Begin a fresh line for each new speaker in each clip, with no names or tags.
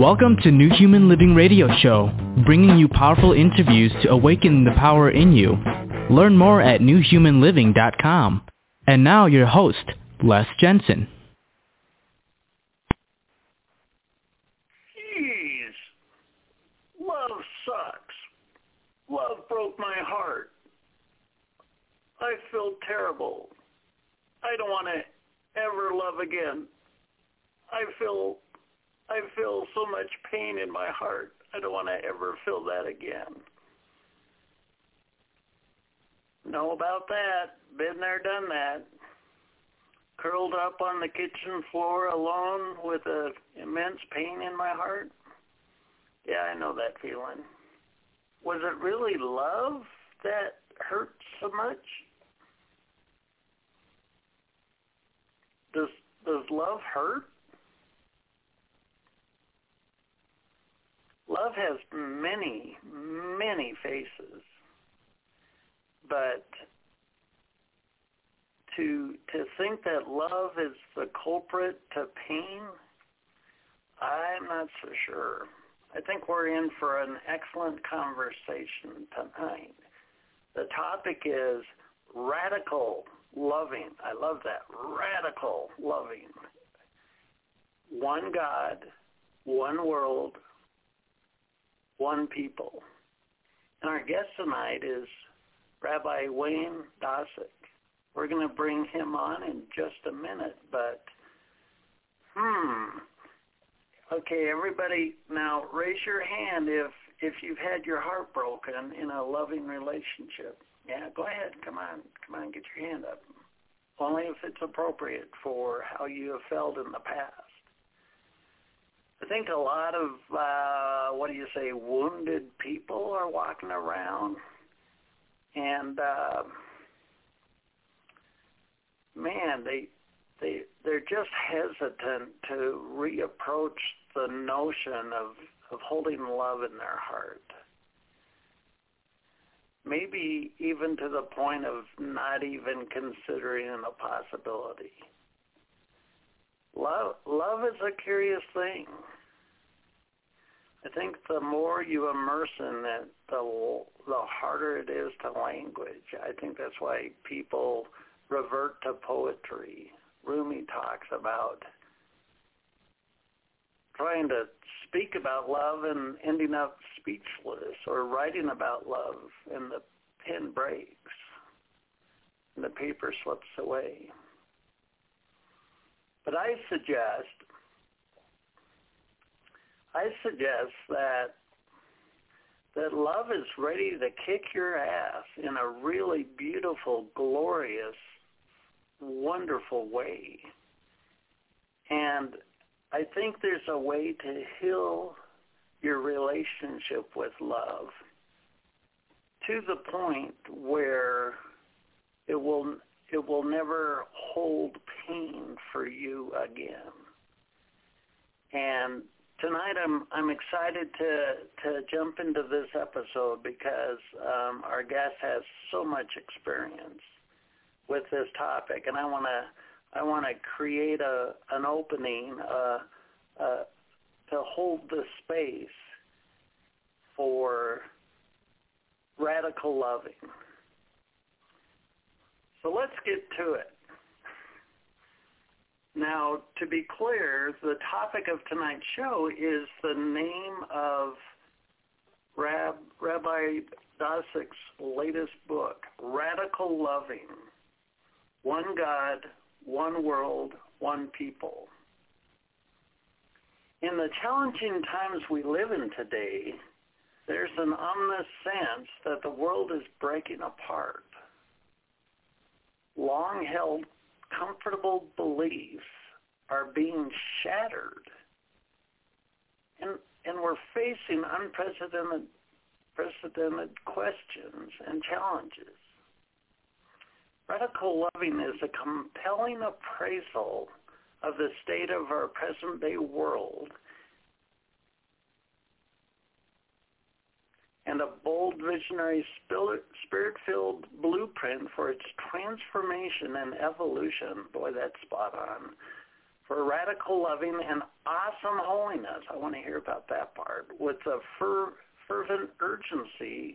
Welcome to New Human Living Radio Show, bringing you powerful interviews to awaken the power in you. Learn more at newhumanliving.com. And now your host, Les Jensen.
Jeez. Love sucks. Love broke my heart. I feel terrible. I don't want to ever love again. I feel I feel so much pain in my heart. I don't want to ever feel that again. Know about that. Been there, done that. Curled up on the kitchen floor alone with a immense pain in my heart. Yeah, I know that feeling. Was it really love that hurt so much? Does does love hurt? Love has many, many faces, but to to think that love is the culprit to pain, I'm not so sure. I think we're in for an excellent conversation tonight. The topic is radical loving. I love that. Radical loving. One God, one world, one people. And our guest tonight is Rabbi Wayne Dosick. We're going to bring him on in just a minute, but hmm. Okay, everybody, now raise your hand if if you've had your heart broken in a loving relationship. Yeah, go ahead. Come on. Come on, get your hand up. Only if it's appropriate for how you have felt in the past. I think a lot of uh, what do you say, wounded people are walking around, and uh, man, they they they're just hesitant to reapproach the notion of of holding love in their heart. Maybe even to the point of not even considering a possibility. Love, love is a curious thing. I think the more you immerse in it, the the harder it is to language. I think that's why people revert to poetry. Rumi talks about trying to speak about love and ending up speechless, or writing about love and the pen breaks and the paper slips away. But I suggest, I suggest that that love is ready to kick your ass in a really beautiful, glorious, wonderful way. And I think there's a way to heal your relationship with love to the point where it will it will never hold pain for you again. And tonight I'm I'm excited to to jump into this episode because um, our guest has so much experience with this topic, and I want to I want to create a an opening uh, uh, to hold the space for radical loving. So let's get to it. Now, to be clear, the topic of tonight's show is the name of Rab, Rabbi Dosick's latest book, Radical Loving, One God, One World, One People. In the challenging times we live in today, there's an ominous sense that the world is breaking apart. Long-held comfortable beliefs are being shattered. And, and we're facing unprecedented precedented questions and challenges. Radical loving is a compelling appraisal of the state of our present day world and a bold visionary spirit-filled blueprint for its transformation and evolution. Boy, that's spot on. for radical loving and awesome holiness. I want to hear about that part. With a fer- fervent urgency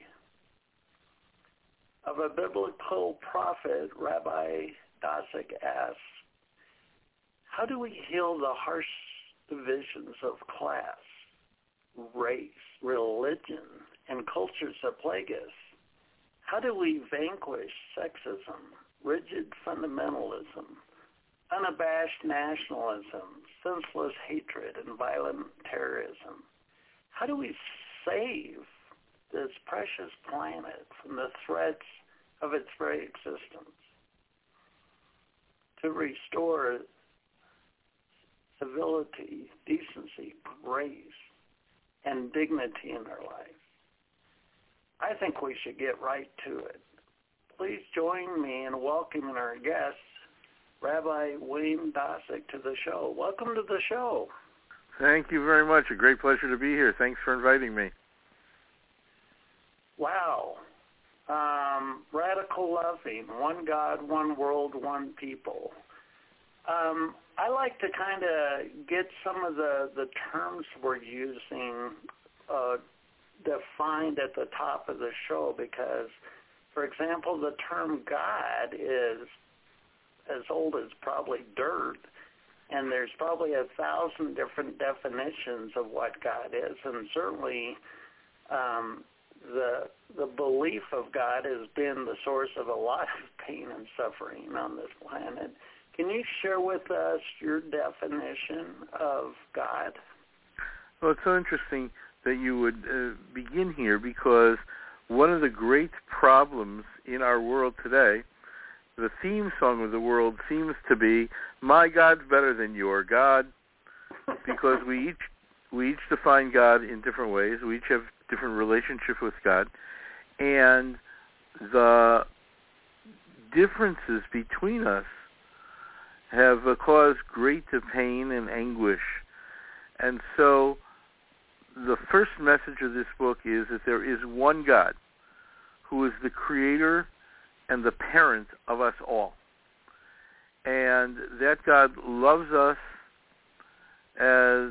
of a biblical prophet, Rabbi Dosick asks, how do we heal the harsh divisions of class, race, religion, and cultures that plague us? How do we vanquish sexism, rigid fundamentalism, unabashed nationalism, senseless hatred, and violent terrorism? How do we save this precious planet from the threats of its very existence? To restore civility, decency, grace, and dignity in our lives. I think we should get right to it. Please join me in welcoming our guest, Rabbi Wayne Dosick, to the show. Welcome to the show.
Thank you very much. A great pleasure to be here. Thanks for inviting me.
Wow. Um, radical loving, one God, one world, one people. Um, I like to kind of get some of the, the terms we're using uh, defined at the top of the show because, for example, the term God is as old as probably dirt, and there's probably a thousand different definitions of what God is, and certainly um, the the belief of God has been the source of a lot of pain and suffering on this planet. Can you share with us your definition of God?
Well, it's so interesting that you would uh, begin here because one of the great problems in our world today, the theme song of the world seems to be "My God's better than your God," because we each we each define God in different ways. We each have different relationship with God, and the differences between us have uh, caused great pain and anguish. And so the first message of this book is that there is one God who is the creator and the parent of us all. And that God loves us as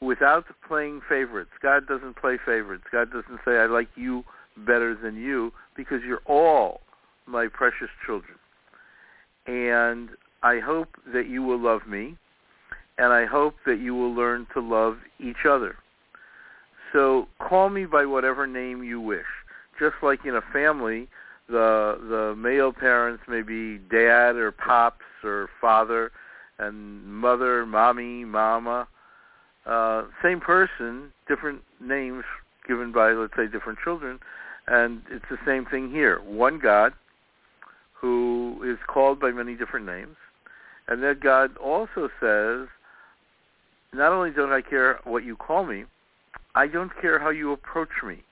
without playing favorites. God doesn't play favorites. God doesn't say, I like you better than you because you're all my precious children. And I hope that you will love me and I hope that you will learn to love each other. So call me by whatever name you wish. Just like in a family, the the male parents may be dad or pops or father, and mother, mommy, mama. Uh, same person, different names given by let's say different children, and it's the same thing here. One God who is called by many different names, and that God also says not only don't I care what you call me, I don't care how you approach me.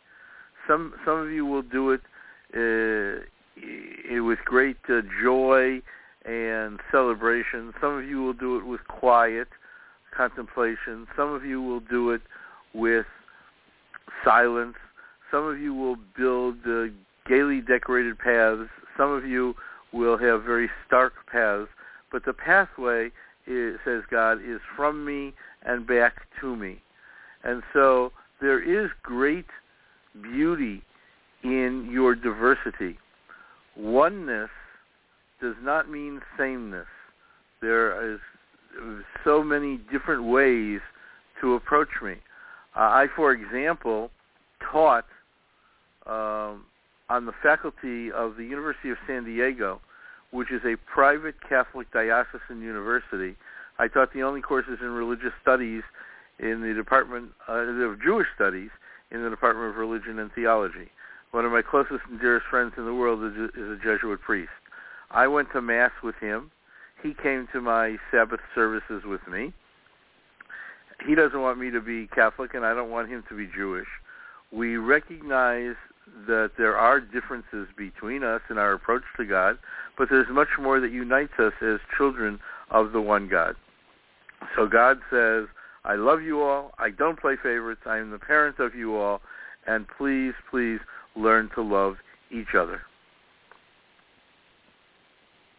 Some some of you will do it uh, with great uh, joy and celebration. Some of you will do it with quiet contemplation. Some of you will do it with silence. Some of you will build uh, gaily decorated paths. Some of you will have very stark paths. But the pathway, is, says God, is from me and back to me. And so there is great beauty in your diversity. Oneness does not mean sameness. There is so many different ways to approach me. Uh, I, for example, taught um, on the faculty of the University of San Diego, which is a private Catholic diocesan university, I taught the only courses in religious studies in the Department uh, of Jewish Studies in the Department of Religion and Theology. One of my closest and dearest friends in the world is a, is a Jesuit priest. I went to Mass with him. He came to my Sabbath services with me. He doesn't want me to be Catholic, and I don't want him to be Jewish. We recognize that there are differences between us in our approach to God, but there's much more that unites us as children of the one God. So God says, I love you all. I don't play favorites. I am the parent of you all. And please, please learn to love each other.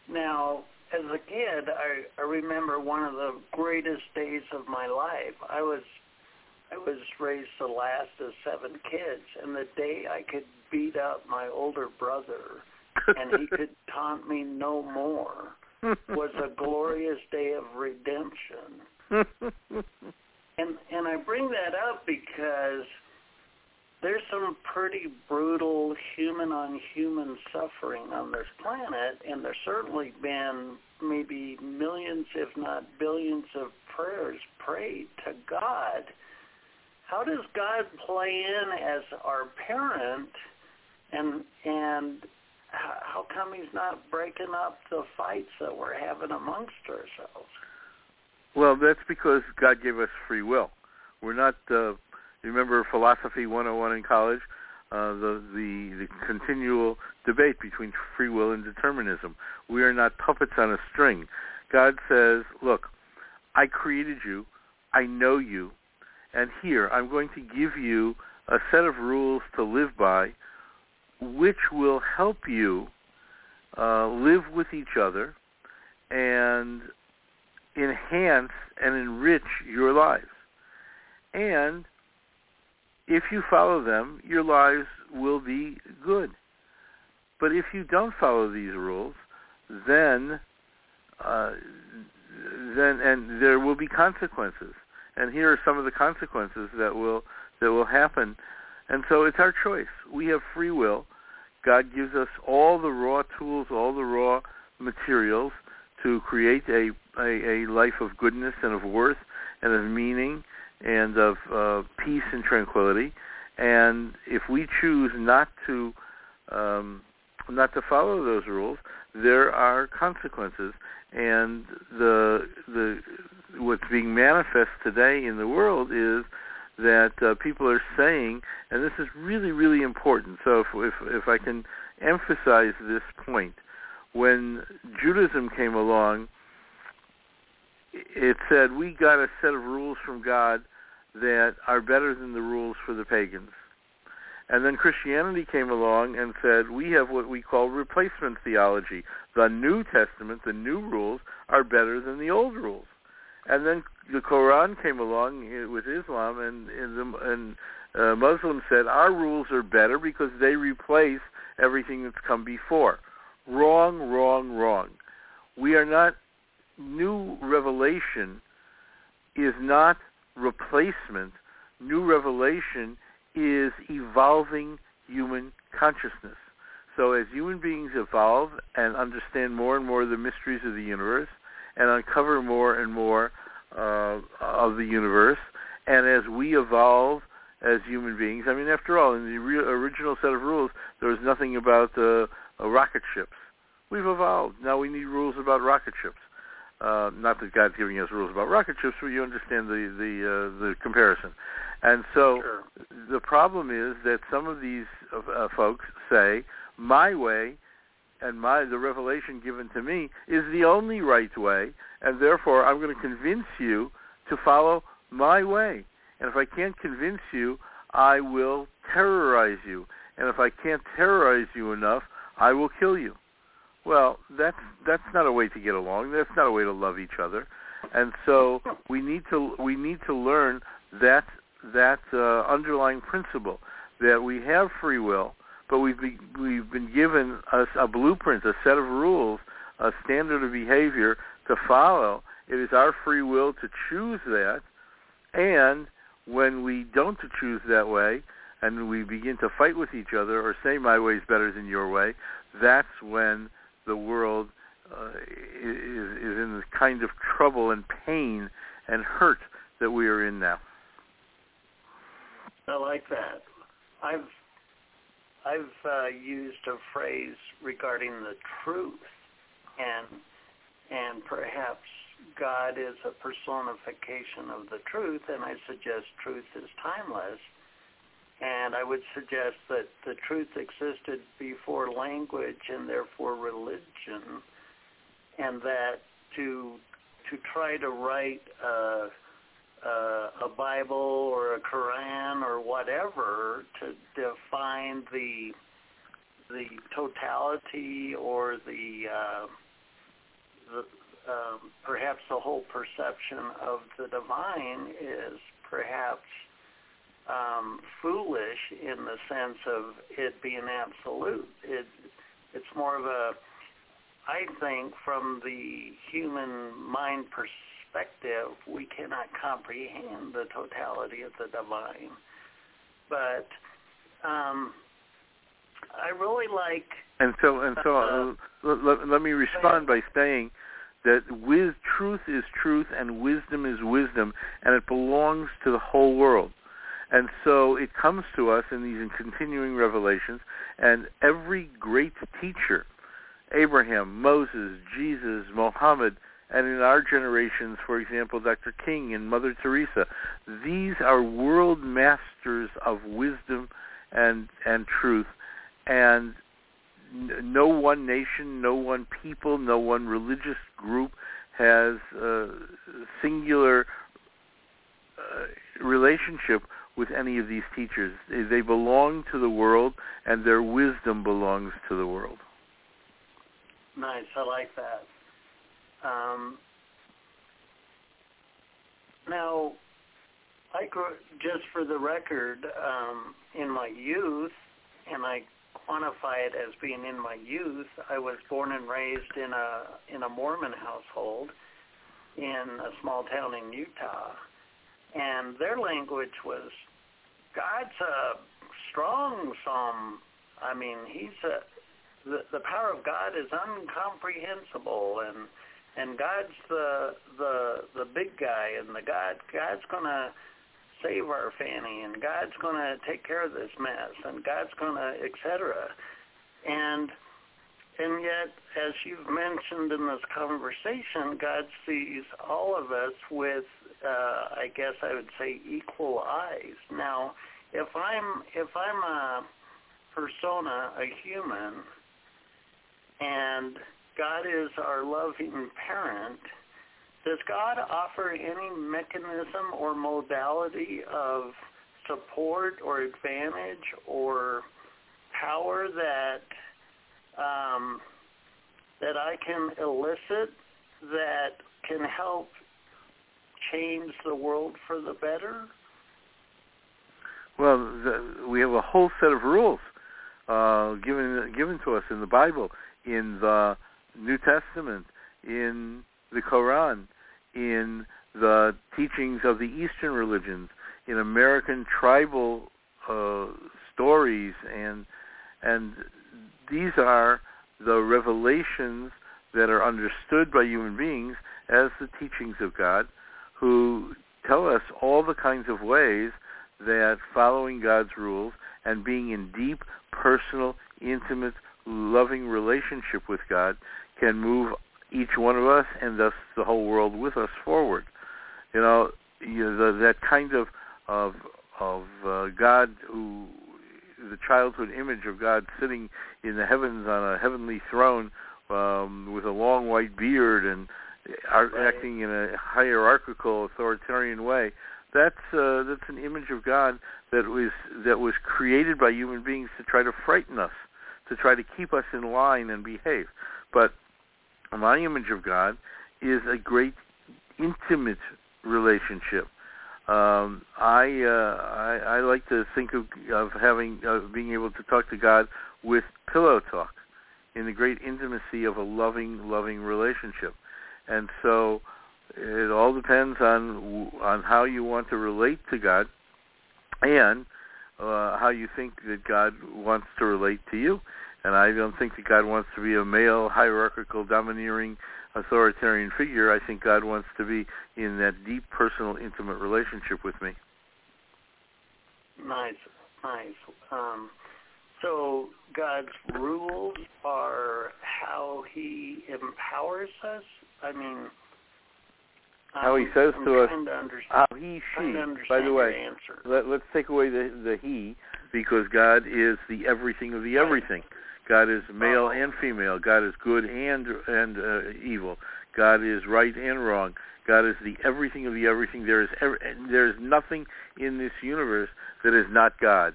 Now, as a kid, I, I remember one of the greatest days of my life. I was I was raised the last of seven kids, and the day I could beat up my older brother and he could taunt me no more was a glorious day of redemption. and and I bring that up because there's some pretty brutal human on human suffering on this planet, and there's certainly been maybe millions, if not billions, of prayers prayed to God. How does God play in as our parent, and and how come He's not breaking up the fights that we're having amongst ourselves?
Well, that's because God gave us free will. We're not uh, remember philosophy 101 in college, uh, the, the the continual debate between free will and determinism. We are not puppets on a string. God says, "Look, I created you. I know you, and here I'm going to give you a set of rules to live by, which will help you uh, live with each other and enhance and enrich your lives." And if you follow them, your lives will be good. But if you don't follow these rules, then uh, then and there will be consequences. And here are some of the consequences that will that will happen. And so it's our choice. We have free will. God gives us all the raw tools, all the raw materials to create a, a, a life of goodness and of worth and of meaning and of uh, peace and tranquility. And if we choose not to um, not to follow those rules, there are consequences. And the the what's being manifest today in the world is that uh, people are saying, and this is really really important. So if if, if I can emphasize this point, when Judaism came along, it said we got a set of rules from God that are better than the rules for the pagans. And then Christianity came along and said, we have what we call replacement theology. The New Testament, the new rules, are better than the old rules. And then the Quran came along with Islam, and, and, the, and uh, Muslims said, our rules are better because they replace everything that's come before. Wrong, wrong, wrong. We are not, new revelation is not replacement, new revelation is evolving human consciousness. So as human beings evolve and understand more and more of the mysteries of the universe and uncover more and more uh, of the universe, and as we evolve as human beings, I mean, after all, in the re- original set of rules, there was nothing about uh, uh, rocket ships. We've evolved. Now we need rules about rocket ships. Uh, not that God's giving us rules about rocket ships, but you understand the the uh, the comparison. And so
sure.
the problem is that some of these uh, folks say my way and my the revelation given to me is the only right way, and therefore I'm going to convince you to follow my way. And if I can't convince you, I will terrorize you. And if I can't terrorize you enough, I will kill you. Well, that's that's not a way to get along. That's not a way to love each other. And so we need to we need to learn that that uh, underlying principle that we have free will, but we've be, we've been given a, a blueprint, a set of rules, a standard of behavior to follow. It is our free will to choose that, and when we don't choose that way, and we begin to fight with each other or say my way is better than your way, that's when the world uh, is, is in the kind of trouble and pain and hurt that we are in now.
I like that. I've I've uh, used a phrase regarding the truth, and and perhaps God is a personification of the truth, and I suggest truth is timeless. And I would suggest that the truth existed before language and therefore religion, and that to to try to write a, a, a Bible or a Quran or whatever to define the the totality or the uh, the, um, perhaps the whole perception of the divine is perhaps um, foolish in the sense of it being absolute. It, it's more of a, I think, from the human mind perspective, we cannot comprehend the totality of the divine. But um, I really like.
And so, and so, uh, let, let, let me respond by saying that with truth is truth and wisdom is wisdom, and it belongs to the whole world. And so it comes to us in these continuing revelations, and every great teacher, Abraham, Moses, Jesus, Mohammed, and in our generations, for example, Dr. King and Mother Teresa, these are world masters of wisdom and and truth, and no one nation, no one people, no one religious group has a singular uh, relationship with any of these teachers. They belong to the world, and their wisdom belongs to the world.
Nice, I like that. Um, now, I grew, just for the record, um, in my youth, and I quantify it as being in my youth, I was born and raised in a in a Mormon household in a small town in Utah, and their language was God's a strong some. I mean, he's a the the power of God is incomprehensible, and and God's the the the big guy, and the God God's gonna save our Fanny, and God's gonna take care of this mess, and God's gonna etc. And and yet, as you've mentioned in this conversation, God sees all of us with, uh, I guess I would say, equal eyes. Now, if I'm if I'm a persona, a human, and God is our loving parent, does God offer any mechanism or modality of support or advantage or power that um, that I can elicit that can help change the world for the better?
Well, the, we have a whole set of rules uh, given given to us in the Bible, in the New Testament, in the Quran, in the teachings of the Eastern religions, in American tribal uh, stories, and and these are the revelations that are understood by human beings as the teachings of God, who tell us all the kinds of ways that following God's rules and being in deep, personal, intimate, loving relationship with God can move each one of us and thus the whole world with us forward. You know, you know the, that kind of of of uh, God who the childhood image of God sitting in the heavens on a heavenly throne um, with a long white beard and are right. acting in a hierarchical authoritarian way that's uh, that's an image of God that was that was created by human beings to try to frighten us, to try to keep us in line and behave. But my image of God is a great intimate relationship. Um, I, uh, I I like to think of of having of being able to talk to God with pillow talk, in the great intimacy of a loving, loving relationship, and so it all depends on on how you want to relate to God, and uh, how you think that God wants to relate to you. And I don't think that God wants to be a male, hierarchical, domineering, authoritarian figure. I think God wants to be in that deep, personal, intimate relationship with me.
Nice, nice. Um, so God's rules are how He empowers us. I mean,
how he says
I'm
to us,
to
how he, she. By the way, let, let's take away the the he because God is the everything of the everything. God is male and female. God is good and and uh, evil. God is right and wrong. God is the everything of the everything. There is every, there is nothing in this universe that is not God.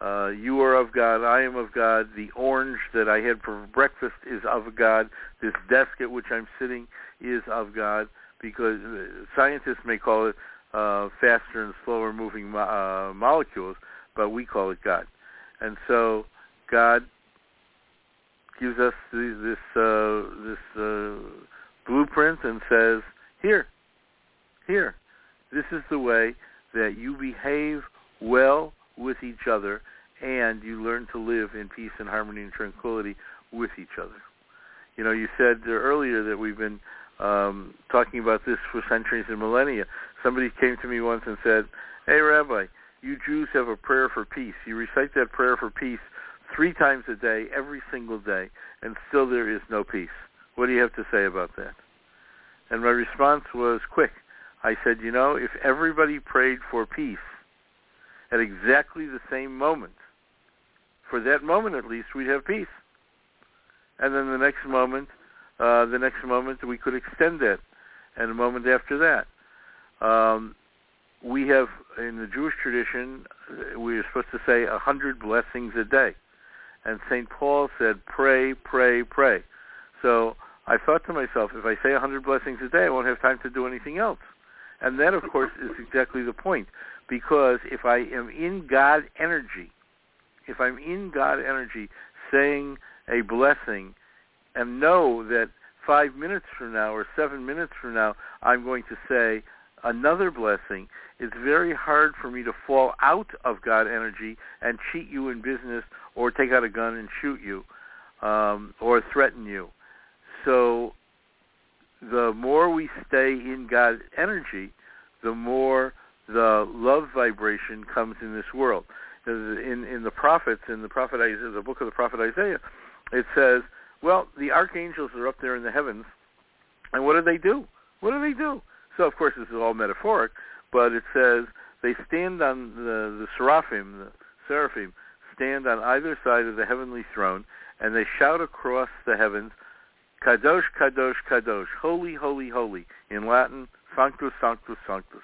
Uh, you are of God. I am of God. The orange that I had for breakfast is of God. This desk at which I'm sitting is of God. Because uh, scientists may call it uh, faster and slower moving mo- uh, molecules, but we call it God. And so God gives us this uh, this uh, blueprint and says, "Here, here, this is the way that you behave well with each other, and you learn to live in peace and harmony and tranquility with each other." You know, you said earlier that we've been um, talking about this for centuries and millennia. Somebody came to me once and said, "Hey, Rabbi, you Jews have a prayer for peace. You recite that prayer for peace three times a day, every single day, and still there is no peace. What do you have to say about that?" And my response was quick. I said, "You know, if everybody prayed for peace at exactly the same moment, for that moment at least, we'd have peace." And then the next moment, uh, the next moment we could extend that, and a moment after that. Um, we have in the Jewish tradition, we are supposed to say a hundred blessings a day, and Saint Paul said, "Pray, pray, pray." So I thought to myself, if I say a hundred blessings a day, I won't have time to do anything else. And that, of course, is exactly the point, because if I am in God energy, if I'm in God energy, saying a blessing and know that five minutes from now or seven minutes from now I'm going to say another blessing, it's very hard for me to fall out of God energy and cheat you in business or take out a gun and shoot you um, or threaten you. So the more we stay in God energy, the more the love vibration comes in this world. In in the prophets, in the prophet Isaiah, the book of the prophet Isaiah, it says, well, the archangels are up there in the heavens, and what do they do? What do they do? So, of course, this is all metaphoric, but it says they stand on the, the seraphim, the seraphim, stand on either side of the heavenly throne, and they shout across the heavens, Kadosh, Kadosh, Kadosh, holy, holy, holy, in Latin, Sanctus, Sanctus, Sanctus.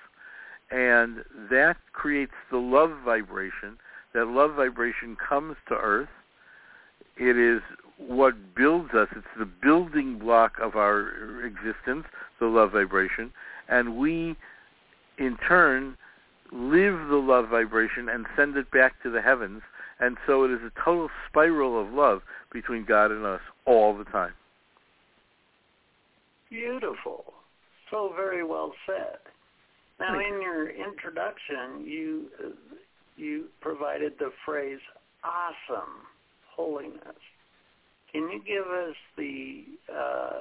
And that creates the love vibration. That love vibration comes to earth. It is what builds us. It's the building block of our existence, the love vibration. And we, in turn, live the love vibration and send it back to the heavens. And so it is a total spiral of love between God and us all the time.
Beautiful. So very well said. Now, in your introduction, you you provided the phrase "awesome holiness." Can you give us the uh,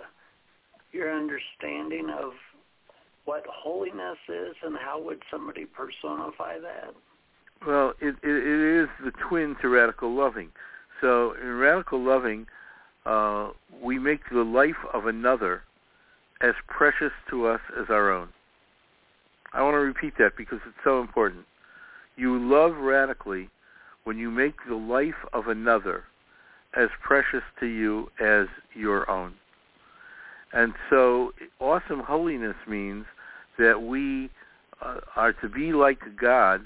your understanding of what holiness is, and how would somebody personify that?
Well, it, it, it is the twin to radical loving. So in radical loving, uh, we make the life of another as precious to us as our own. I want to repeat that because it's so important. You love radically when you make the life of another as precious to you as your own. And so awesome holiness means that we uh, are to be like God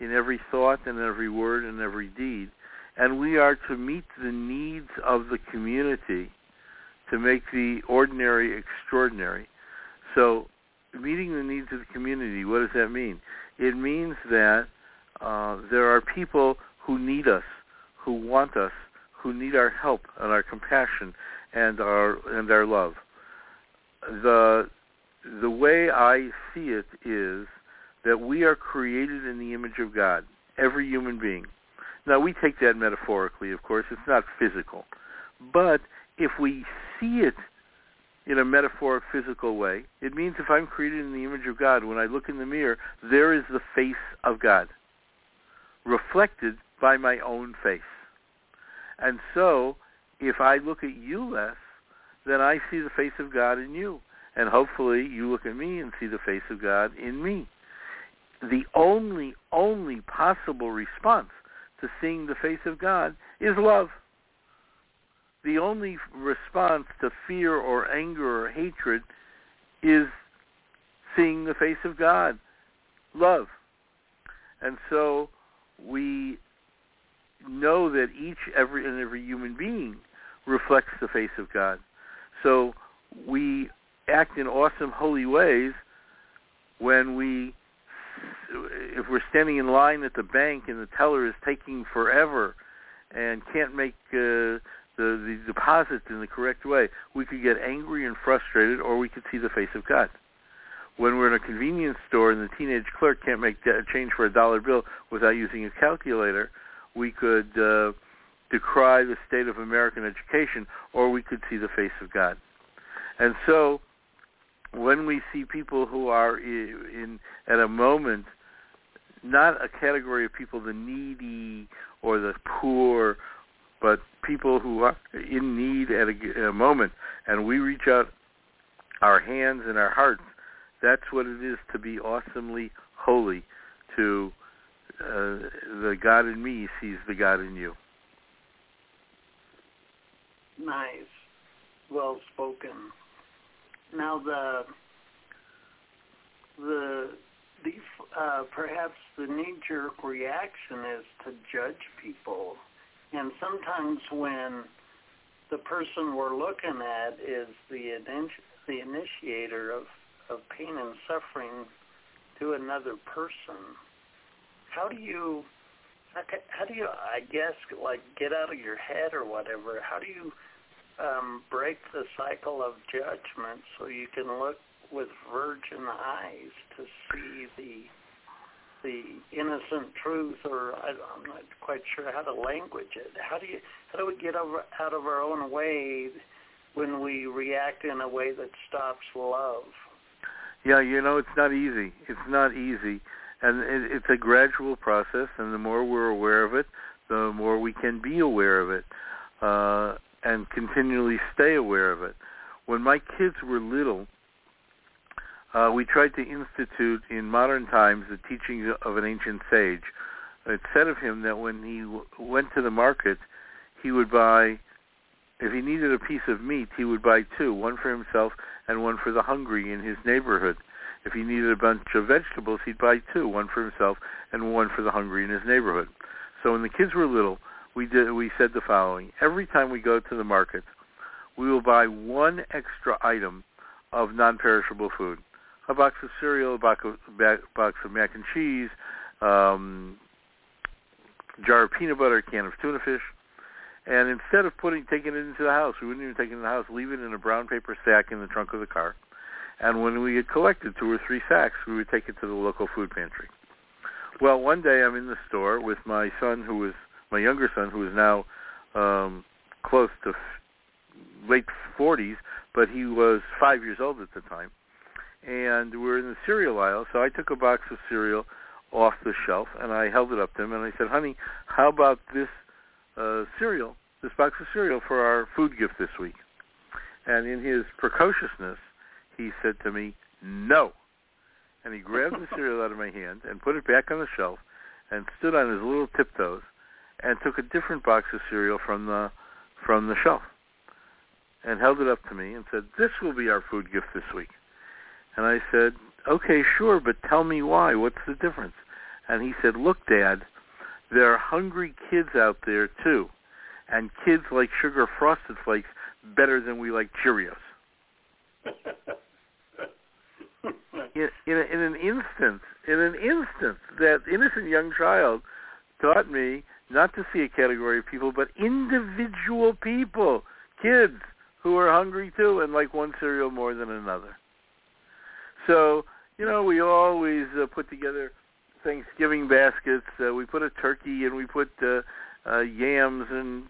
in every thought and every word and every deed. And we are to meet the needs of the community to make the ordinary extraordinary. So meeting the needs of the community, what does that mean? It means that uh, there are people who need us, who want us, who need our help and our compassion and our and our love. The the way I see it is that we are created in the image of God, every human being. Now we take that metaphorically, of course, it's not physical. But if we see it in a metaphoric physical way. It means if I'm created in the image of God, when I look in the mirror, there is the face of God reflected by my own face. And so, if I look at you less, then I see the face of God in you. And hopefully you look at me and see the face of God in me. The only, only possible response to seeing the face of God is love the only response to fear or anger or hatred is seeing the face of God, love. And so we know that each every and every human being reflects the face of God. So we act in awesome holy ways when we if we're standing in line at the bank and the teller is taking forever and can't make uh, the the deposit in the correct way, we could get angry and frustrated, or we could see the face of God. When we're in a convenience store and the teenage clerk can't make a change for a dollar bill without using a calculator, we could uh, decry the state of American education, or we could see the face of God. And so, when we see people who are in, in at a moment not a category of people, the needy or the poor, but people who are in need at a, a moment, and we reach out our hands and our hearts. That's what it is to be awesomely holy. To uh, the God in me sees the God in you.
Nice, well spoken. Now the the the uh, perhaps the knee-jerk reaction is to judge people, and sometimes when the person we're looking at is the the initiator of of pain and suffering to another person, how do you how do you I guess like get out of your head or whatever? How do you um, break the cycle of judgment so you can look with virgin eyes to see the the innocent truth, or I, I'm not quite sure how to language it. How do you how do we get over out of our own way when we react in a way that stops love?
Yeah, you know it's not easy. It's not easy, and it, it's a gradual process. And the more we're aware of it, the more we can be aware of it, uh, and continually stay aware of it. When my kids were little, uh, we tried to institute in modern times the teachings of an ancient sage. It said of him that when he w- went to the market, he would buy, if he needed a piece of meat, he would buy two, one for himself and one for the hungry in his neighborhood. If he needed a bunch of vegetables, he'd buy two, one for himself and one for the hungry in his neighborhood. So when the kids were little, we did we said the following: every time we go to the market, we will buy one extra item of non-perishable food a box of cereal, a box of, box of mac and cheese, um, jar of peanut butter, a can of tuna fish. And instead of putting taking it into the house, we wouldn't even take it in the house, leave it in a brown paper sack in the trunk of the car. And when we had collected two or three sacks, we would take it to the local food pantry. Well, one day I'm in the store with my son, who was my younger son, who is now um, close to f- late 40s, but he was five years old at the time and we're in the cereal aisle. So I took a box of cereal off the shelf and I held it up to him and I said, "Honey, how about this uh, cereal, this box of cereal for our food gift this week?" And in his precociousness, he said to me, "No." And he grabbed the cereal out of my hand and put it back on the shelf and stood on his little tiptoes and took a different box of cereal from the from the shelf and held it up to me and said, "This will be our food gift this week." And I said, okay, sure, but tell me why. What's the difference? And he said, look, Dad, there are hungry kids out there too, and kids like sugar frosted flakes better than we like Cheerios. in, in, a, in an instant, in an instant, that innocent young child taught me not to see a category of people, but individual people, kids who are hungry too and like one cereal more than another. So, you know, we always uh, put together Thanksgiving baskets. Uh, we put a turkey and we put uh, uh, yams and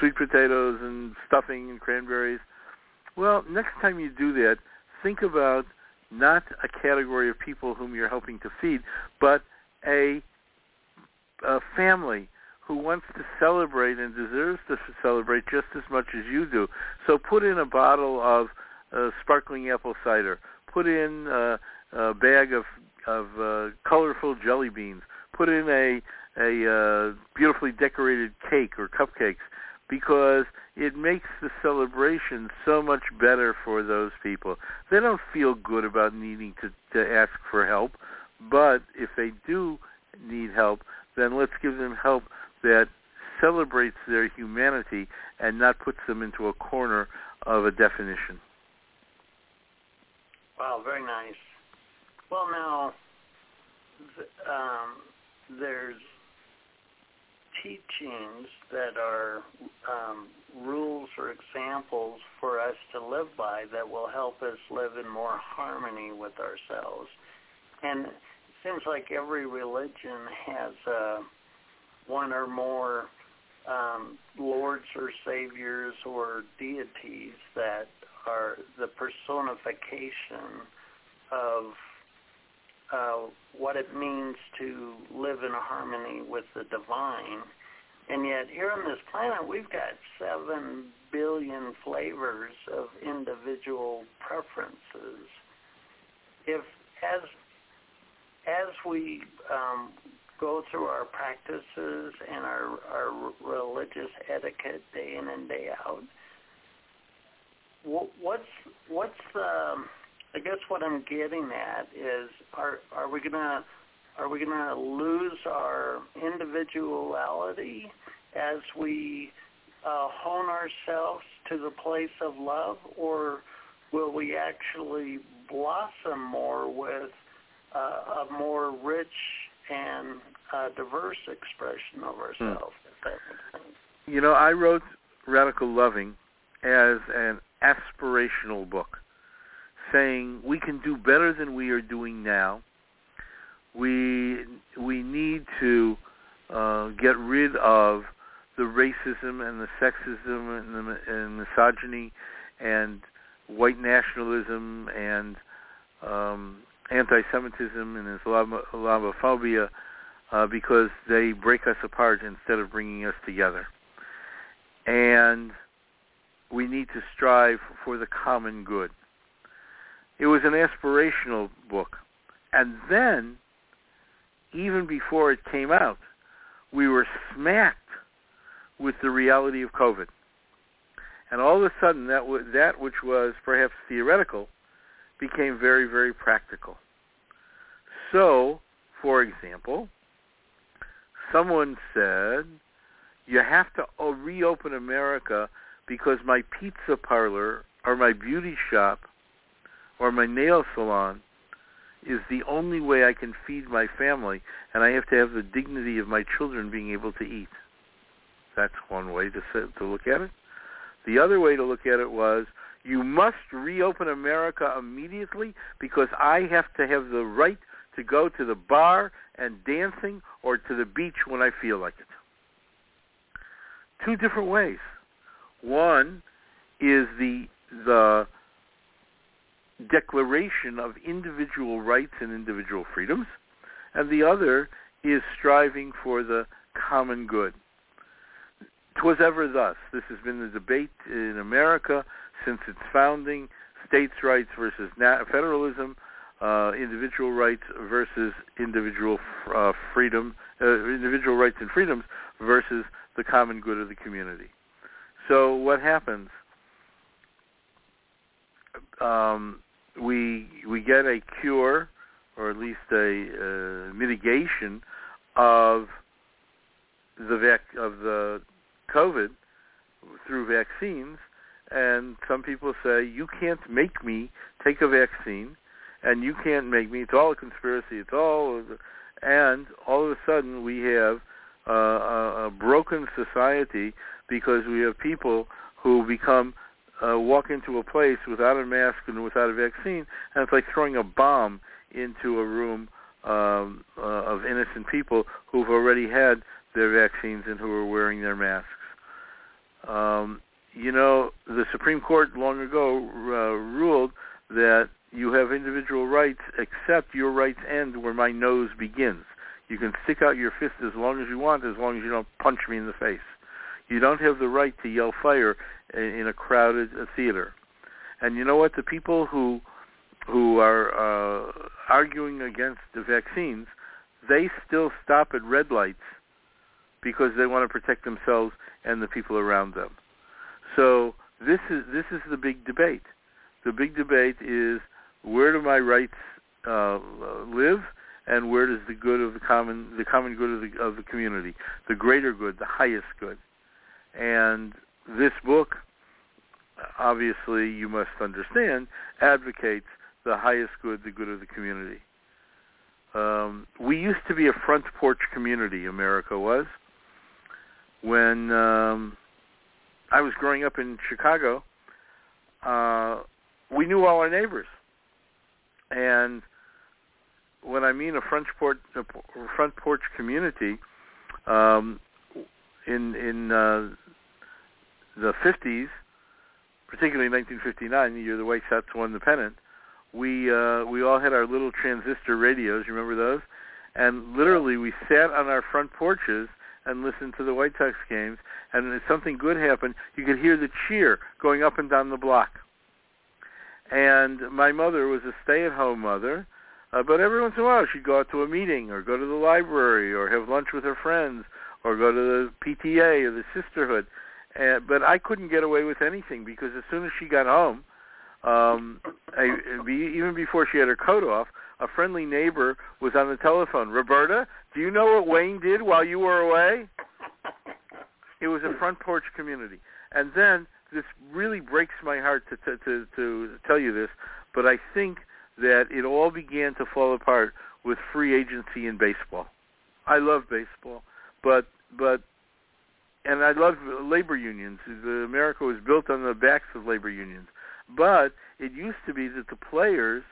sweet potatoes and stuffing and cranberries. Well, next time you do that, think about not a category of people whom you're helping to feed, but a, a family who wants to celebrate and deserves to celebrate just as much as you do. So put in a bottle of uh, sparkling apple cider put in uh, a bag of of uh, colorful jelly beans, put in a a uh, beautifully decorated cake or cupcakes because it makes the celebration so much better for those people. They don't feel good about needing to, to ask for help, but if they do need help, then let's give them help that celebrates their humanity and not puts them into a corner of a definition.
Wow, very nice. Well, now um, there's teachings that are um, rules or examples for us to live by that will help us live in more harmony with ourselves. And it seems like every religion has uh, one or more um, lords or saviors or deities that are the personification of uh, what it means to live in harmony with the divine. And yet here on this planet, we've got seven billion flavors of individual preferences. If as as we um, go through our practices and our, our religious etiquette day in and day out, what's what's the I guess what I'm getting at is are are we gonna are we gonna lose our individuality as we uh, hone ourselves to the place of love, or will we actually blossom more with uh, a more rich and uh, diverse expression of ourselves? Hmm.
You know, I wrote Radical Loving as an aspirational book saying we can do better than we are doing now. We we need to uh, get rid of the racism and the sexism and the and misogyny and white nationalism and um, anti-Semitism and Islamophobia uh, because they break us apart instead of bringing us together. And we need to strive for the common good. It was an aspirational book. And then, even before it came out, we were smacked with the reality of COVID. And all of a sudden, that, w- that which was perhaps theoretical became very, very practical. So, for example, someone said, you have to reopen America because my pizza parlor or my beauty shop or my nail salon is the only way I can feed my family, and I have to have the dignity of my children being able to eat. That's one way to to look at it. The other way to look at it was you must reopen America immediately because I have to have the right to go to the bar and dancing or to the beach when I feel like it. Two different ways. One is the the declaration of individual rights and individual freedoms, and the other is striving for the common good. Twas ever thus. This has been the debate in America since its founding, states' rights versus federalism, uh, individual rights versus individual uh, freedom, uh, individual rights and freedoms versus the common good of the community. So what happens? Um, we we get a cure or at least a mitigation of the vac- of the COVID through vaccines, and some people say you can't make me take a vaccine, and you can't make me. It's all a conspiracy. It's all, and all of a sudden we have a, a broken society because we have people who become uh, walk into a place without a mask and without a vaccine, and it's like throwing a bomb into a room um, uh, of innocent people who've already had their vaccines and who are wearing their masks. Um, you know, the Supreme Court long ago uh, ruled that you have individual rights except your rights end where my nose begins. You can stick out your fist as long as you want, as long as you don't punch me in the face. You don't have the right to yell fire in a crowded uh, theater. And you know what? The people who who are uh, arguing against the vaccines, they still stop at red lights because they want to protect themselves and the people around them. So this is this is the big debate. The big debate is where do my rights uh, live and where does the good of the common the common good of the of the community, the greater good, the highest good. And this book obviously you must understand advocates the highest good, the good of the community. Um, we used to be a front porch community, America was. When um, I was growing up in Chicago, uh, we knew all our neighbors. And when I mean a front porch, a front porch community, um, in in uh, the 50s, particularly 1959, the year the White Sox won the pennant, we uh, we all had our little transistor radios. You remember those? And literally, we sat on our front porches and listen to the White Sox games. And if something good happened, you could hear the cheer going up and down the block. And my mother was a stay-at-home mother, uh, but every once in a while she'd go out to a meeting or go to the library or have lunch with her friends or go to the PTA or the sisterhood. Uh, but I couldn't get away with anything because as soon as she got home, um, I, even before she had her coat off, a friendly neighbor was on the telephone. Roberta, do you know what Wayne did while you were away? It was a front porch community. And then this really breaks my heart to, to to to tell you this, but I think that it all began to fall apart with free agency in baseball. I love baseball, but but and I love labor unions. America was built on the backs of labor unions. But it used to be that the players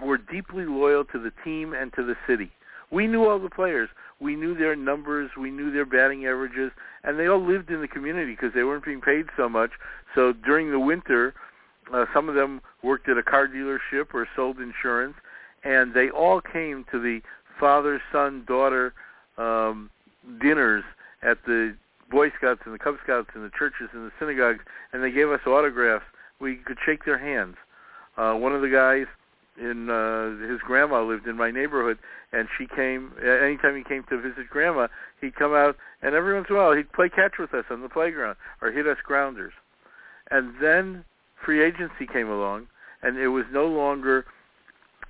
were deeply loyal to the team and to the city. We knew all the players. We knew their numbers. We knew their batting averages, and they all lived in the community because they weren't being paid so much. So during the winter, uh, some of them worked at a car dealership or sold insurance, and they all came to the father, son, daughter um, dinners at the Boy Scouts and the Cub Scouts and the churches and the synagogues, and they gave us autographs. We could shake their hands. Uh, one of the guys in uh, his grandma lived in my neighborhood, and she came. Anytime he came to visit grandma, he'd come out, and every once in a while he'd play catch with us on the playground or hit us grounders. And then free agency came along, and it was no longer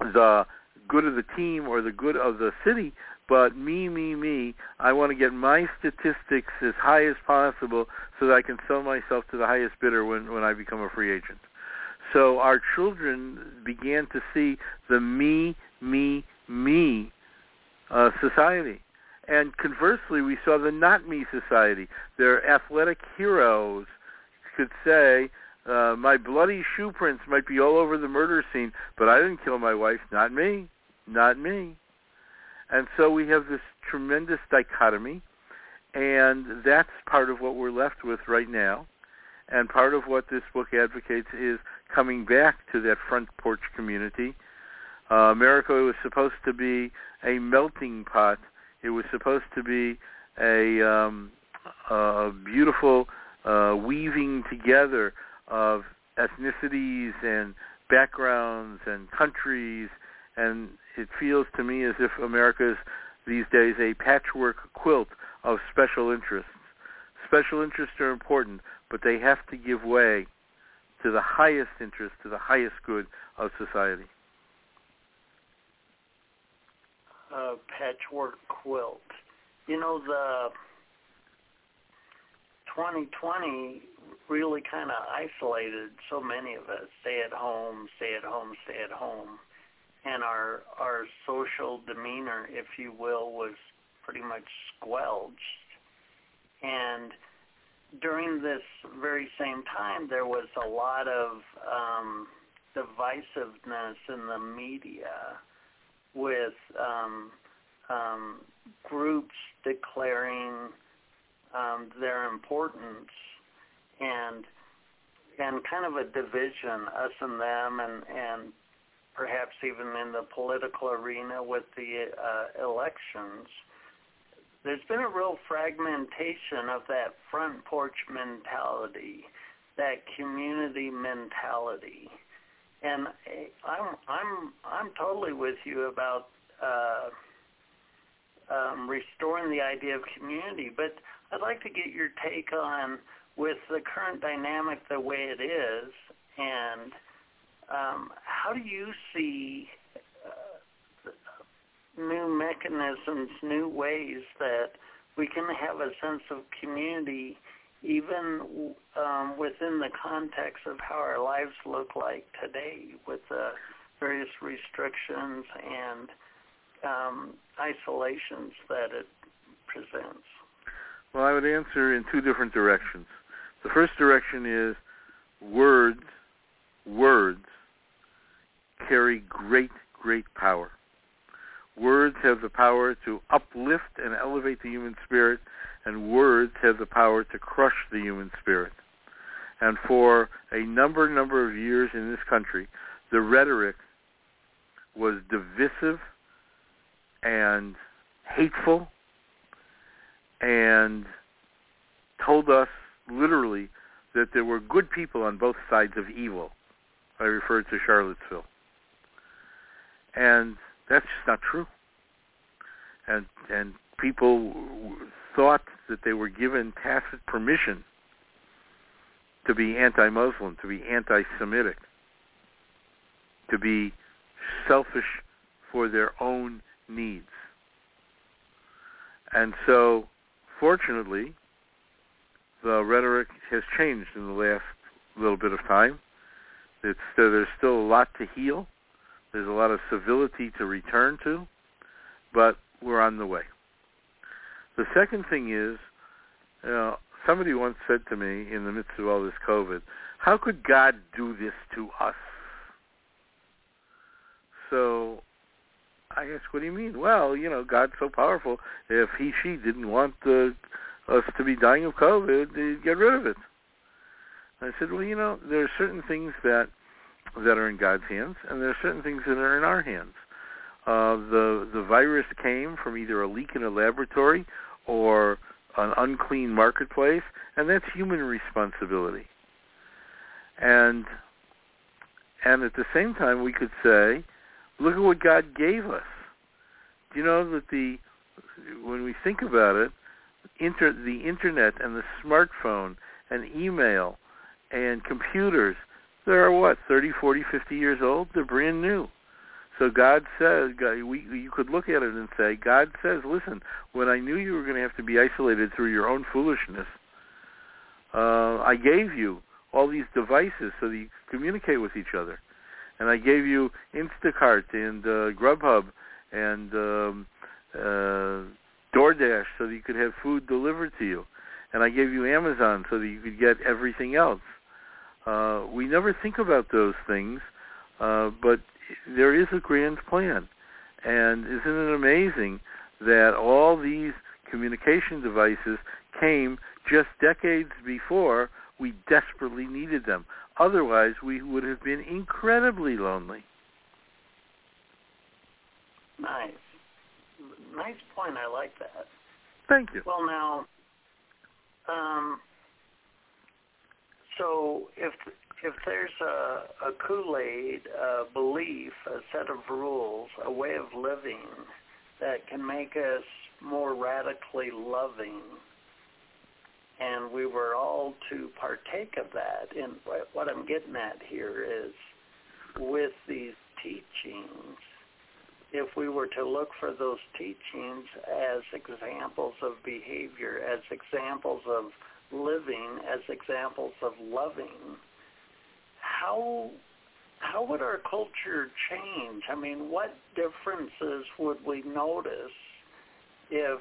the good of the team or the good of the city, but me, me, me, I want to get my statistics as high as possible so that I can sell myself to the highest bidder when, when I become a free agent. So our children began to see the me, me, me uh, society. And conversely, we saw the not me society. Their athletic heroes could say, uh, my bloody shoe prints might be all over the murder scene, but I didn't kill my wife. Not me. Not me. And so we have this tremendous dichotomy, and that's part of what we're left with right now. And part of what this book advocates is coming back to that front porch community. Uh, America was supposed to be a melting pot. It was supposed to be a, um, a beautiful uh, weaving together of ethnicities and backgrounds and countries and it feels to me as if America is these days a patchwork quilt of special interests. Special interests are important, but they have to give way to the highest interest, to the highest good of society.
A patchwork quilt. You know, the 2020 really kind of isolated so many of us. Stay at home, stay at home, stay at home and our our social demeanor, if you will, was pretty much squelched. And during this very same time, there was a lot of um, divisiveness in the media with um, um, groups declaring um, their importance and and kind of a division, us and them, and and perhaps even in the political arena with the uh, elections, there's been a real fragmentation of that front porch mentality, that community mentality. And I'm I'm I'm totally with you about uh, um, restoring the idea of community, but I'd like to get your take on with the current dynamic the way it is, and um, how do you see uh, new mechanisms, new ways that we can have a sense of community even um, within the context of how our lives look like today with the various restrictions and um, isolations that it presents?
Well, I would answer in two different directions. The first direction is words, words carry great, great power. Words have the power to uplift and elevate the human spirit, and words have the power to crush the human spirit. And for a number, number of years in this country, the rhetoric was divisive and hateful and told us literally that there were good people on both sides of evil. I referred to Charlottesville. And that's just not true. And and people thought that they were given tacit permission to be anti-Muslim, to be anti-Semitic, to be selfish for their own needs. And so, fortunately, the rhetoric has changed in the last little bit of time. It's, there's still a lot to heal. There's a lot of civility to return to, but we're on the way. The second thing is, you know, somebody once said to me in the midst of all this COVID, how could God do this to us? So I asked, what do you mean? Well, you know, God's so powerful. If he, she didn't want the, us to be dying of COVID, they'd get rid of it. I said, well, you know, there are certain things that that are in God's hands, and there are certain things that are in our hands. Uh, the the virus came from either a leak in a laboratory or an unclean marketplace, and that's human responsibility. And and at the same time, we could say, look at what God gave us. Do you know that the when we think about it, inter, the internet and the smartphone and email and computers they're what, 30, 40, 50 years old? They're brand new. So God says, we, you could look at it and say, God says, listen, when I knew you were going to have to be isolated through your own foolishness, uh, I gave you all these devices so that you could communicate with each other. And I gave you Instacart and uh, Grubhub and um, uh, DoorDash so that you could have food delivered to you. And I gave you Amazon so that you could get everything else. Uh, we never think about those things, uh, but there is a grand plan. And isn't it amazing that all these communication devices came just decades before we desperately needed them? Otherwise, we would have been incredibly lonely.
Nice. Nice point. I like that.
Thank you.
Well, now, um, so if if there's a, a Kool-Aid a belief, a set of rules, a way of living that can make us more radically loving, and we were all to partake of that. And what I'm getting at here is with these teachings, if we were to look for those teachings as examples of behavior, as examples of living as examples of loving, how how would our culture change? I mean, what differences would we notice if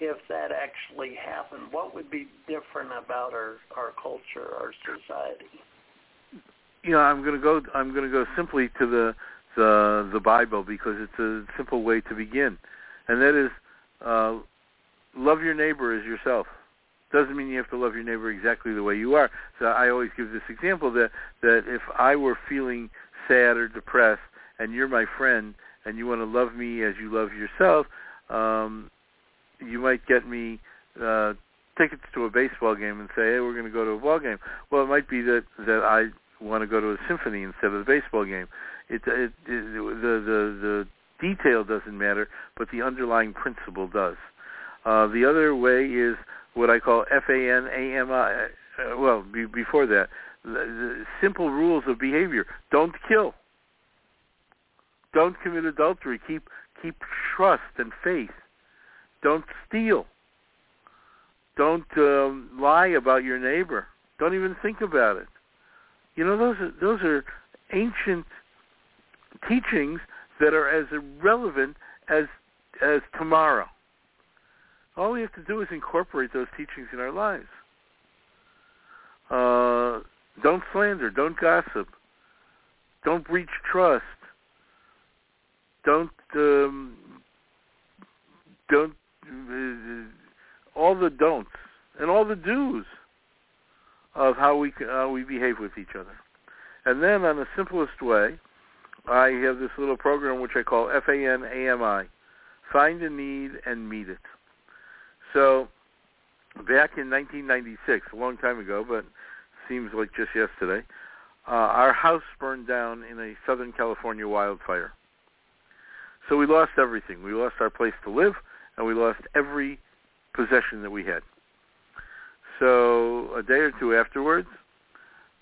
if that actually happened? What would be different about our our culture, our society?
You know, I'm going to go. I'm going to go simply to the the the Bible because it's a simple way to begin, and that is uh, love your neighbor as yourself doesn't mean you have to love your neighbor exactly the way you are. So I always give this example that that if I were feeling sad or depressed and you're my friend and you want to love me as you love yourself, um, you might get me uh, tickets to a baseball game and say, "Hey, we're going to go to a ball game." Well, it might be that that I want to go to a symphony instead of the baseball game. It, it, it the the the detail doesn't matter, but the underlying principle does. Uh, the other way is what I call F-A-N-A-M-I. Uh, well, be, before that, the, the simple rules of behavior: don't kill, don't commit adultery, keep Keep trust and faith. Don't steal. Don't um, lie about your neighbor. Don't even think about it. You know, those are those are ancient teachings that are as irrelevant as as tomorrow. All we have to do is incorporate those teachings in our lives. Uh, don't slander. Don't gossip. Don't breach trust. Don't um, don't uh, all the don'ts and all the do's of how we how we behave with each other. And then on the simplest way, I have this little program which I call FAN-AMI, Find a Need and Meet It. So back in 1996, a long time ago, but seems like just yesterday, uh, our house burned down in a Southern California wildfire. So we lost everything. We lost our place to live, and we lost every possession that we had. So a day or two afterwards,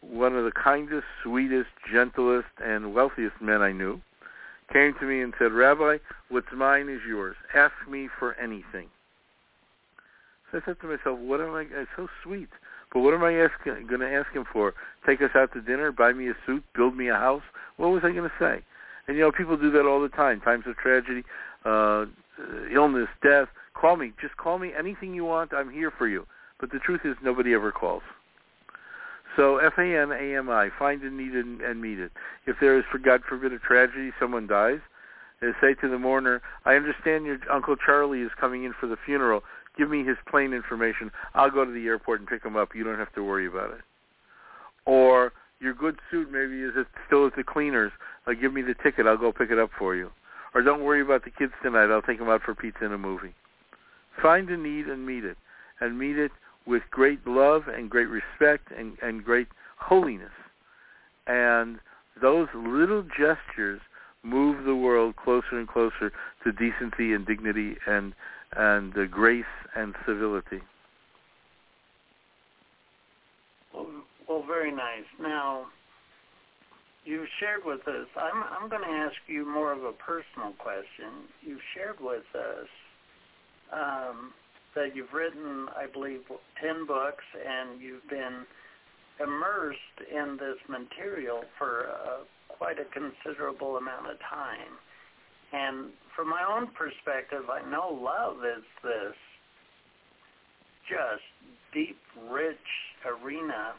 one of the kindest, sweetest, gentlest, and wealthiest men I knew came to me and said, Rabbi, what's mine is yours. Ask me for anything. So I said to myself, what am I, it's so sweet, but what am I going to ask him for? Take us out to dinner, buy me a suit, build me a house? What was I going to say? And you know, people do that all the time. Times of tragedy, uh, illness, death. Call me. Just call me anything you want. I'm here for you. But the truth is nobody ever calls. So F-A-N-A-M-I, find a need and, and meet it. If there is, for God forbid, a tragedy, someone dies, say to the mourner, I understand your Uncle Charlie is coming in for the funeral. Give me his plane information. I'll go to the airport and pick him up. You don't have to worry about it. Or your good suit maybe is still at the cleaners. Uh, give me the ticket. I'll go pick it up for you. Or don't worry about the kids tonight. I'll take them out for pizza and a movie. Find a need and meet it. And meet it with great love and great respect and, and great holiness. And those little gestures move the world closer and closer to decency and dignity and and uh, grace and civility.
Well, well, very nice. Now, you've shared with us. I'm I'm going to ask you more of a personal question. You've shared with us um, that you've written, I believe, 10 books, and you've been immersed in this material for uh, quite a considerable amount of time. And from my own perspective, I know love is this just deep, rich arena.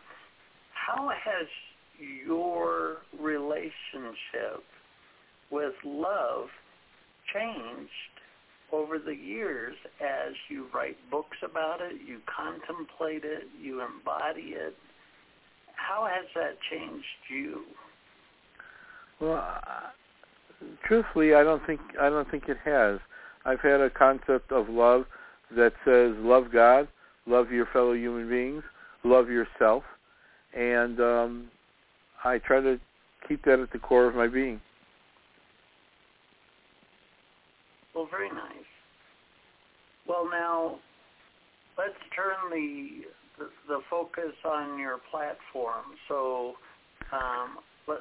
How has your relationship with love changed over the years as you write books about it, you contemplate it, you embody it. How has that changed you?
Well, truthfully, I don't think I don't think it has. I've had a concept of love that says love God, love your fellow human beings, love yourself, and um, I try to keep that at the core of my being.
Well, very nice. Well, now let's turn the the, the focus on your platform. So, um, let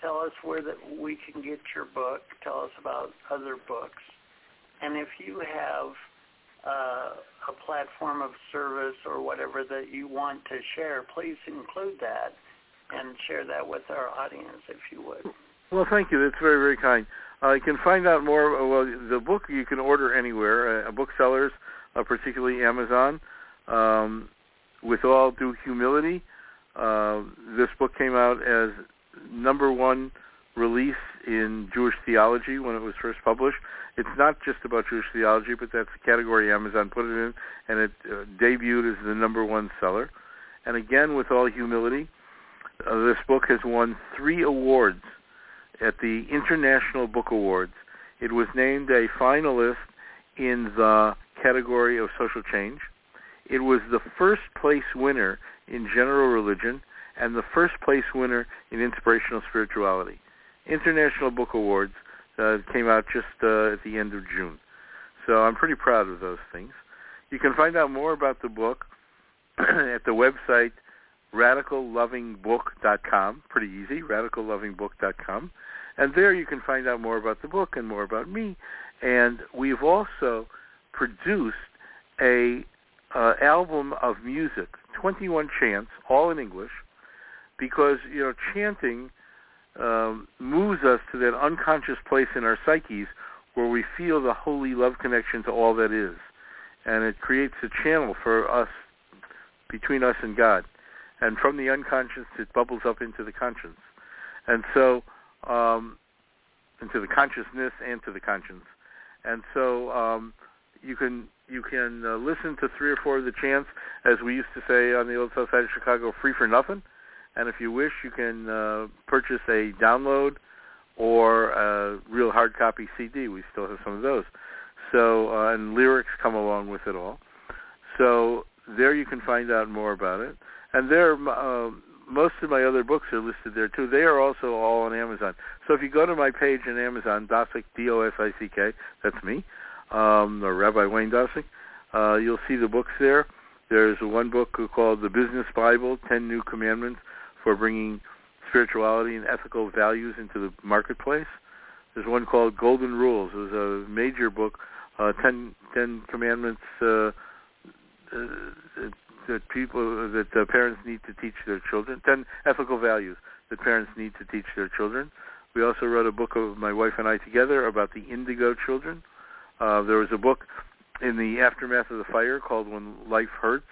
tell us where that we can get your book. Tell us about other books, and if you have uh, a platform of service or whatever that you want to share, please include that and share that with our audience, if you would.
Well, thank you. That's very, very kind. Uh, you can find out more. Uh, well, the book you can order anywhere, uh, booksellers, uh, particularly Amazon. Um, with all due humility, uh, this book came out as number one release in Jewish theology when it was first published. It's not just about Jewish theology, but that's the category Amazon put it in, and it uh, debuted as the number one seller. And again, with all humility, uh, this book has won three awards at the International Book Awards. It was named a finalist in the category of social change. It was the first place winner in general religion and the first place winner in inspirational spirituality. International Book Awards uh, came out just uh, at the end of June. So I'm pretty proud of those things. You can find out more about the book at the website radicallovingbook.com. Pretty easy, radicallovingbook.com. And there you can find out more about the book and more about me And we've also produced a uh, album of music, 21 chants, all in English, because you know chanting um, moves us to that unconscious place in our psyches where we feel the holy love connection to all that is, and it creates a channel for us between us and God, and from the unconscious it bubbles up into the conscience, and so um, into the consciousness and to the conscience, and so um, you can you can uh, listen to three or four of the chants, as we used to say on the old south side of Chicago, free for nothing. And if you wish, you can uh, purchase a download or a real hard copy CD. We still have some of those. So uh, and lyrics come along with it all. So there you can find out more about it. And there, uh, most of my other books are listed there too. They are also all on Amazon. So if you go to my page on Amazon, Dosick D O S I C K, that's me um, or Rabbi Wayne Dosick. Uh, you'll see the books there. There's one book called The Business Bible, 10 New Commandments for Bringing Spirituality and Ethical Values into the Marketplace. There's one called Golden Rules. It was a major book, uh, 10, 10 Commandments uh, uh, that people, that uh, parents need to teach their children, 10 ethical values that parents need to teach their children. We also wrote a book of my wife and I together about the indigo children. Uh, there was a book in the aftermath of the fire called When Life Hurts,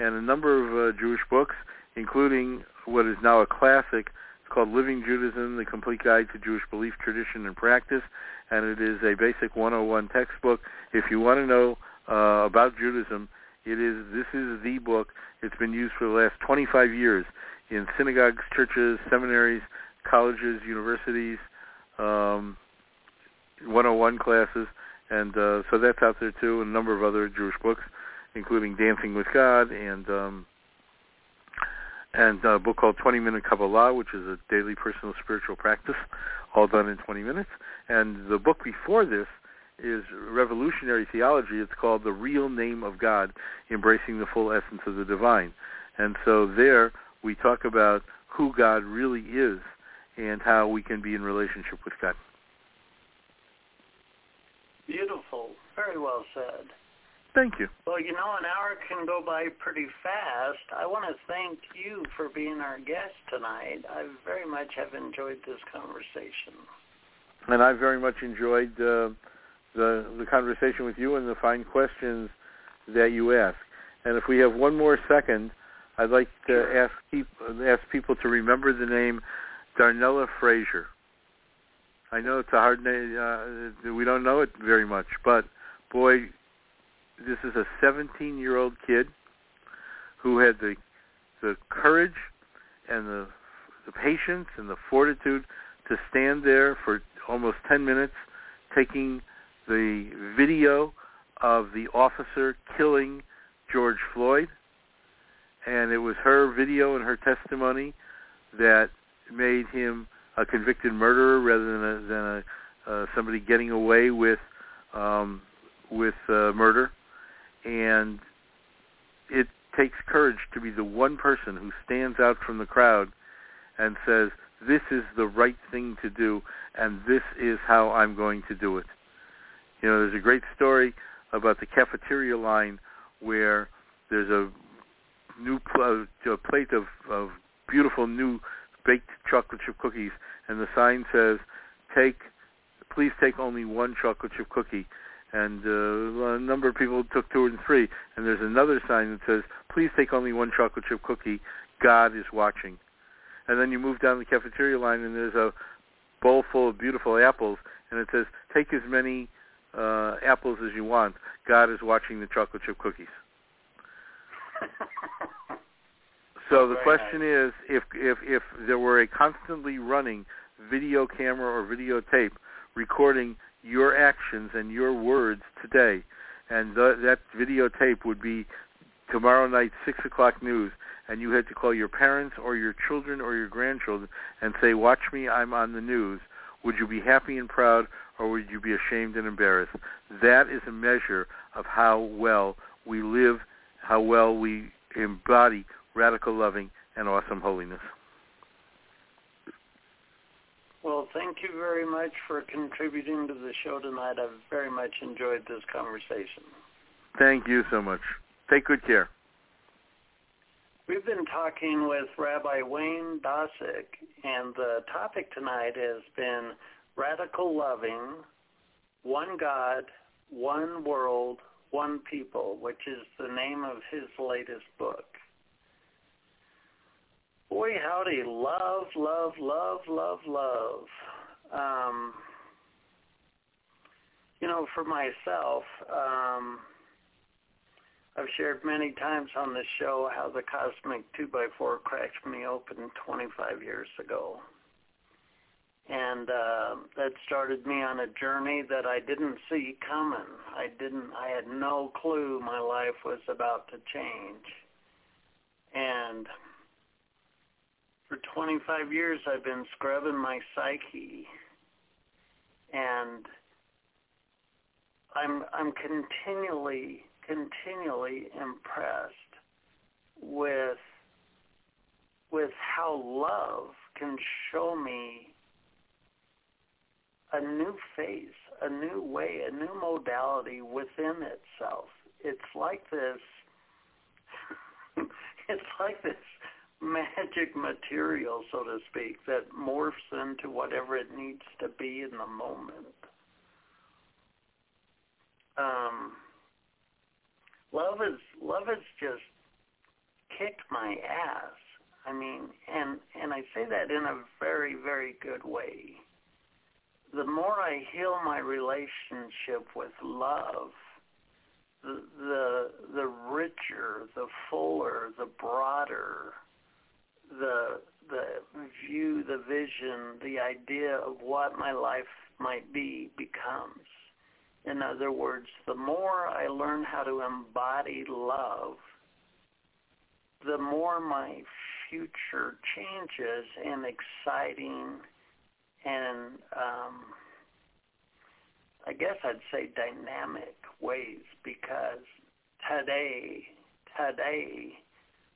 and a number of uh, Jewish books, including what is now a classic. It's called Living Judaism, The Complete Guide to Jewish Belief, Tradition, and Practice, and it is a basic 101 textbook. If you want to know uh, about Judaism, it is this is the book. It's been used for the last 25 years in synagogues, churches, seminaries, colleges, universities, um, 101 classes. And uh, so that's out there too, and a number of other Jewish books, including Dancing with God and um, and a book called 20 Minute Kabbalah, which is a daily personal spiritual practice, all done in 20 minutes. And the book before this is Revolutionary Theology. It's called The Real Name of God, Embracing the Full Essence of the Divine. And so there we talk about who God really is and how we can be in relationship with God.
Beautiful. Very well said.
Thank you.
Well, you know, an hour can go by pretty fast. I want to thank you for being our guest tonight. I very much have enjoyed this conversation.
And I very much enjoyed uh, the the conversation with you and the fine questions that you ask. And if we have one more second, I'd like to sure. ask people ask people to remember the name Darnella Frazier. I know it's a hard name. Uh, we don't know it very much, but boy, this is a 17-year-old kid who had the the courage and the the patience and the fortitude to stand there for almost 10 minutes taking the video of the officer killing George Floyd. And it was her video and her testimony that made him a convicted murderer rather than a, than a uh, somebody getting away with um, with uh, murder, and it takes courage to be the one person who stands out from the crowd and says, "This is the right thing to do, and this is how I'm going to do it." You know, there's a great story about the cafeteria line where there's a new pl- a plate of, of beautiful new baked chocolate chip cookies, and the sign says, "Take, please take only one chocolate chip cookie." And uh, a number of people took two and three. And there's another sign that says, "Please take only one chocolate chip cookie. God is watching." And then you move down the cafeteria line, and there's a bowl full of beautiful apples, and it says, "Take as many uh, apples as you want. God is watching the chocolate chip cookies." So the question
nice.
is, if if if there were a constantly running video camera or videotape recording your actions and your words today, and that videotape would be tomorrow night six o'clock news, and you had to call your parents or your children or your grandchildren and say, "Watch me, I'm on the news." Would you be happy and proud, or would you be ashamed and embarrassed? That is a measure of how well we live, how well we embody radical loving, and awesome holiness.
Well, thank you very much for contributing to the show tonight. I've very much enjoyed this conversation.
Thank you so much. Take good care.
We've been talking with Rabbi Wayne Dosick, and the topic tonight has been Radical Loving, One God, One World, One People, which is the name of his latest book. Boy, howdy, love, love, love, love, love. Um, you know, for myself, um, I've shared many times on this show how the cosmic 2x4 cracked me open 25 years ago. And uh, that started me on a journey that I didn't see coming. I didn't. I had no clue my life was about to change. And 25 years, I've been scrubbing my psyche, and I'm I'm continually continually impressed with with how love can show me a new face, a new way, a new modality within itself. It's like this it's like this magic material, so to speak, that morphs into whatever it needs to be in the moment. Um, love is love has just kicked my ass. I mean, and and I say that in a very very good way. The more I heal my relationship with love, the the, the richer, the fuller, the broader the the view, the vision, the idea of what my life might be becomes. In other words, the more I learn how to embody love, the more my future changes in exciting and um, I guess I'd say dynamic ways because today, today,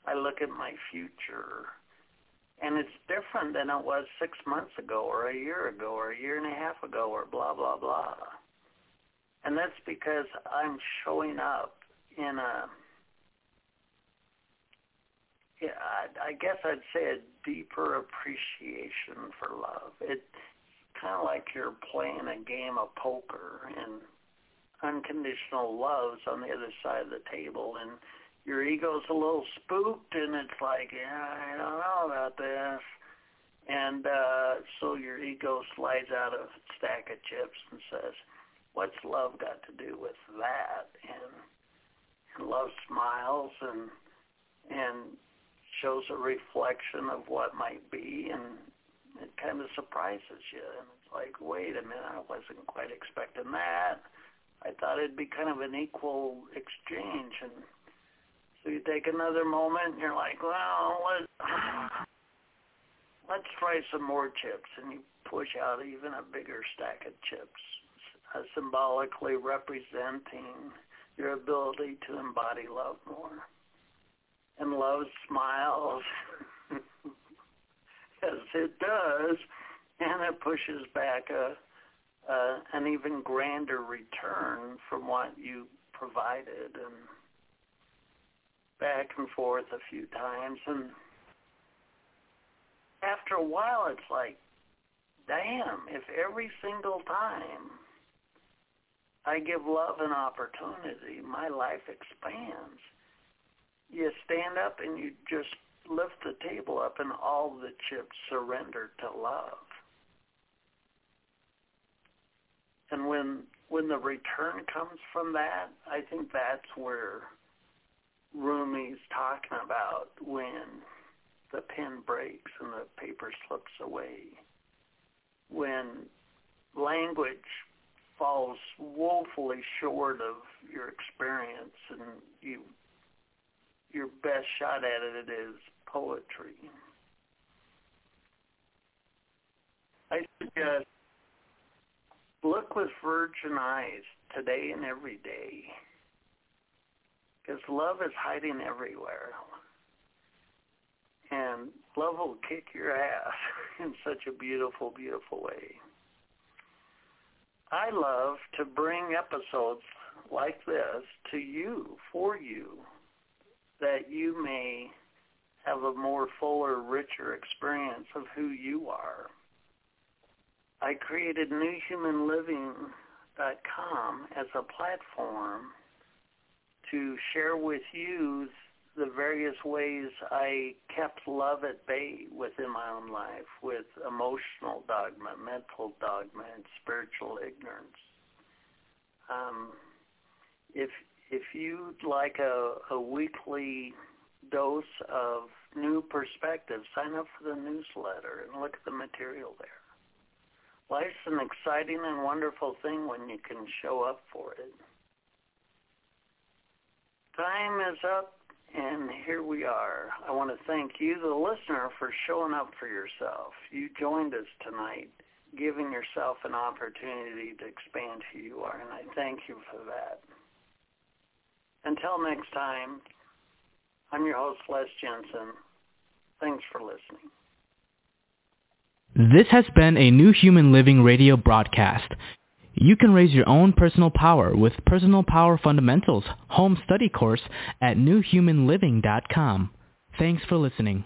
I look at my future and it's different than it was six months ago or a year ago or a year and a half ago or blah, blah, blah. And that's because I'm showing up in a, yeah, I, I guess I'd say a deeper appreciation for love. It's kind of like you're playing a game of poker and unconditional love's on the other side of the table and your ego's a little spooked and it's like, yeah, I don't know about this. And uh, so your ego slides out a stack of chips and says, what's love got to do with that? And, and love smiles and and shows a reflection of what might be and it kind of surprises you. And it's like, wait a minute, I wasn't quite expecting that. I thought it'd be kind of an equal exchange and so you take another moment and you're like, well, let's, let's try some more chips. And you push out even a bigger stack of chips, uh, symbolically representing your ability to embody love more. And love smiles as it does, and it pushes back a, uh, an even grander return from what you provided. And back and forth a few times and after a while it's like damn if every single time I give love an opportunity my life expands. You stand up and you just lift the table up and all the chips surrender to love. And when when the return comes from that I think that's where Rumi's talking about when the pen breaks and the paper slips away, when language falls woefully short of your experience and you your best shot at it is poetry. I suggest look with virgin eyes today and every day because love is hiding everywhere. and love will kick your ass in such a beautiful, beautiful way. I love to bring episodes like this to you, for you, that you may have a more fuller, richer experience of who you are. I created newhumanliving.com as a platform to share with you the various ways I kept love at bay within my own life with emotional dogma, mental dogma, and spiritual ignorance. Um, if if you'd like a, a weekly dose of new perspective, sign up for the newsletter and look at the material there. Life's an exciting and wonderful thing when you can show up for it. Time is up, and here we are. I want to thank you, the listener, for showing up for yourself. You joined us tonight, giving yourself an opportunity to expand who you are, and I thank you for that. Until next time, I'm your host, Les Jensen. Thanks for listening.
This has been a New Human Living radio broadcast. You can raise your own personal power with Personal Power Fundamentals home study course at newhumanliving.com. Thanks for listening.